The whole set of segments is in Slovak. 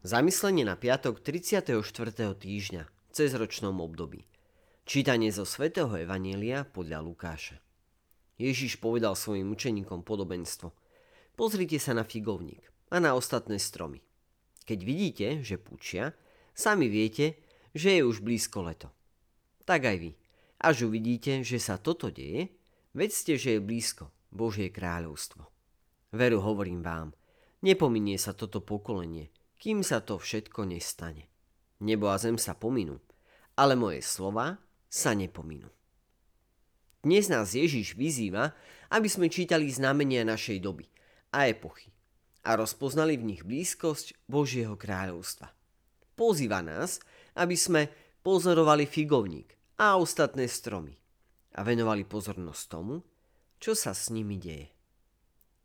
Zamyslenie na piatok 34. týždňa v cezročnom období. Čítanie zo svätého Evanielia podľa Lukáša. Ježiš povedal svojim učeníkom podobenstvo. Pozrite sa na figovník a na ostatné stromy. Keď vidíte, že pučia, sami viete, že je už blízko leto. Tak aj vy. Až uvidíte, že sa toto deje, vedzte, že je blízko Božie kráľovstvo. Veru hovorím vám, nepominie sa toto pokolenie – kým sa to všetko nestane. Nebo a zem sa pominú, ale moje slova sa nepominú. Dnes nás Ježiš vyzýva, aby sme čítali znamenia našej doby a epochy a rozpoznali v nich blízkosť Božieho kráľovstva. Pozýva nás, aby sme pozorovali figovník a ostatné stromy a venovali pozornosť tomu, čo sa s nimi deje.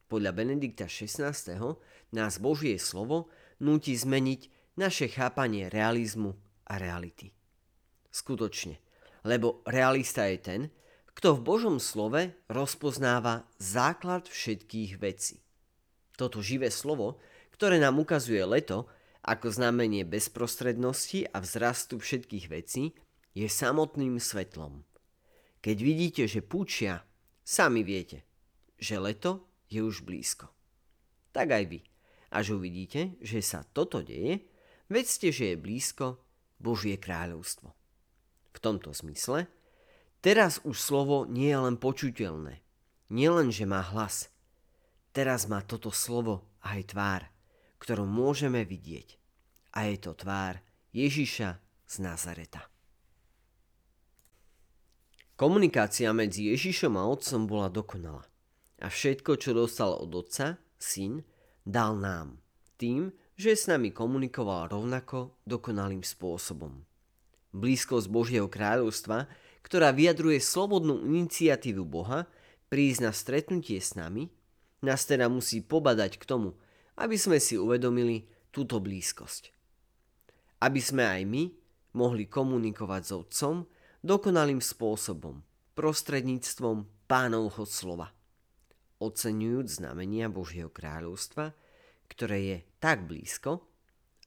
Podľa Benedikta XVI. nás Božie slovo núti zmeniť naše chápanie realizmu a reality. Skutočne, lebo realista je ten, kto v Božom slove rozpoznáva základ všetkých vecí. Toto živé slovo, ktoré nám ukazuje leto ako znamenie bezprostrednosti a vzrastu všetkých vecí, je samotným svetlom. Keď vidíte, že púčia, sami viete, že leto je už blízko. Tak aj vy – až uvidíte, že sa toto deje, vedzte, že je blízko Božie kráľovstvo. V tomto zmysle, teraz už slovo nie je len počuteľné, nie len, že má hlas. Teraz má toto slovo aj tvár, ktorú môžeme vidieť. A je to tvár Ježiša z Nazareta. Komunikácia medzi Ježišom a Otcom bola dokonalá. A všetko, čo dostal od Otca, Syn, dal nám, tým, že s nami komunikoval rovnako dokonalým spôsobom. Blízkosť Božieho kráľovstva, ktorá vyjadruje slobodnú iniciatívu Boha prísť na stretnutie s nami, nás teda musí pobadať k tomu, aby sme si uvedomili túto blízkosť. Aby sme aj my mohli komunikovať s Otcom dokonalým spôsobom, prostredníctvom pánovho slova oceňujúc znamenia Božieho kráľovstva, ktoré je tak blízko,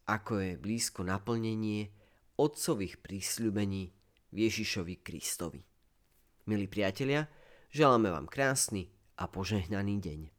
ako je blízko naplnenie otcových prísľubení Ježišovi Kristovi. Milí priatelia, želáme vám krásny a požehnaný deň.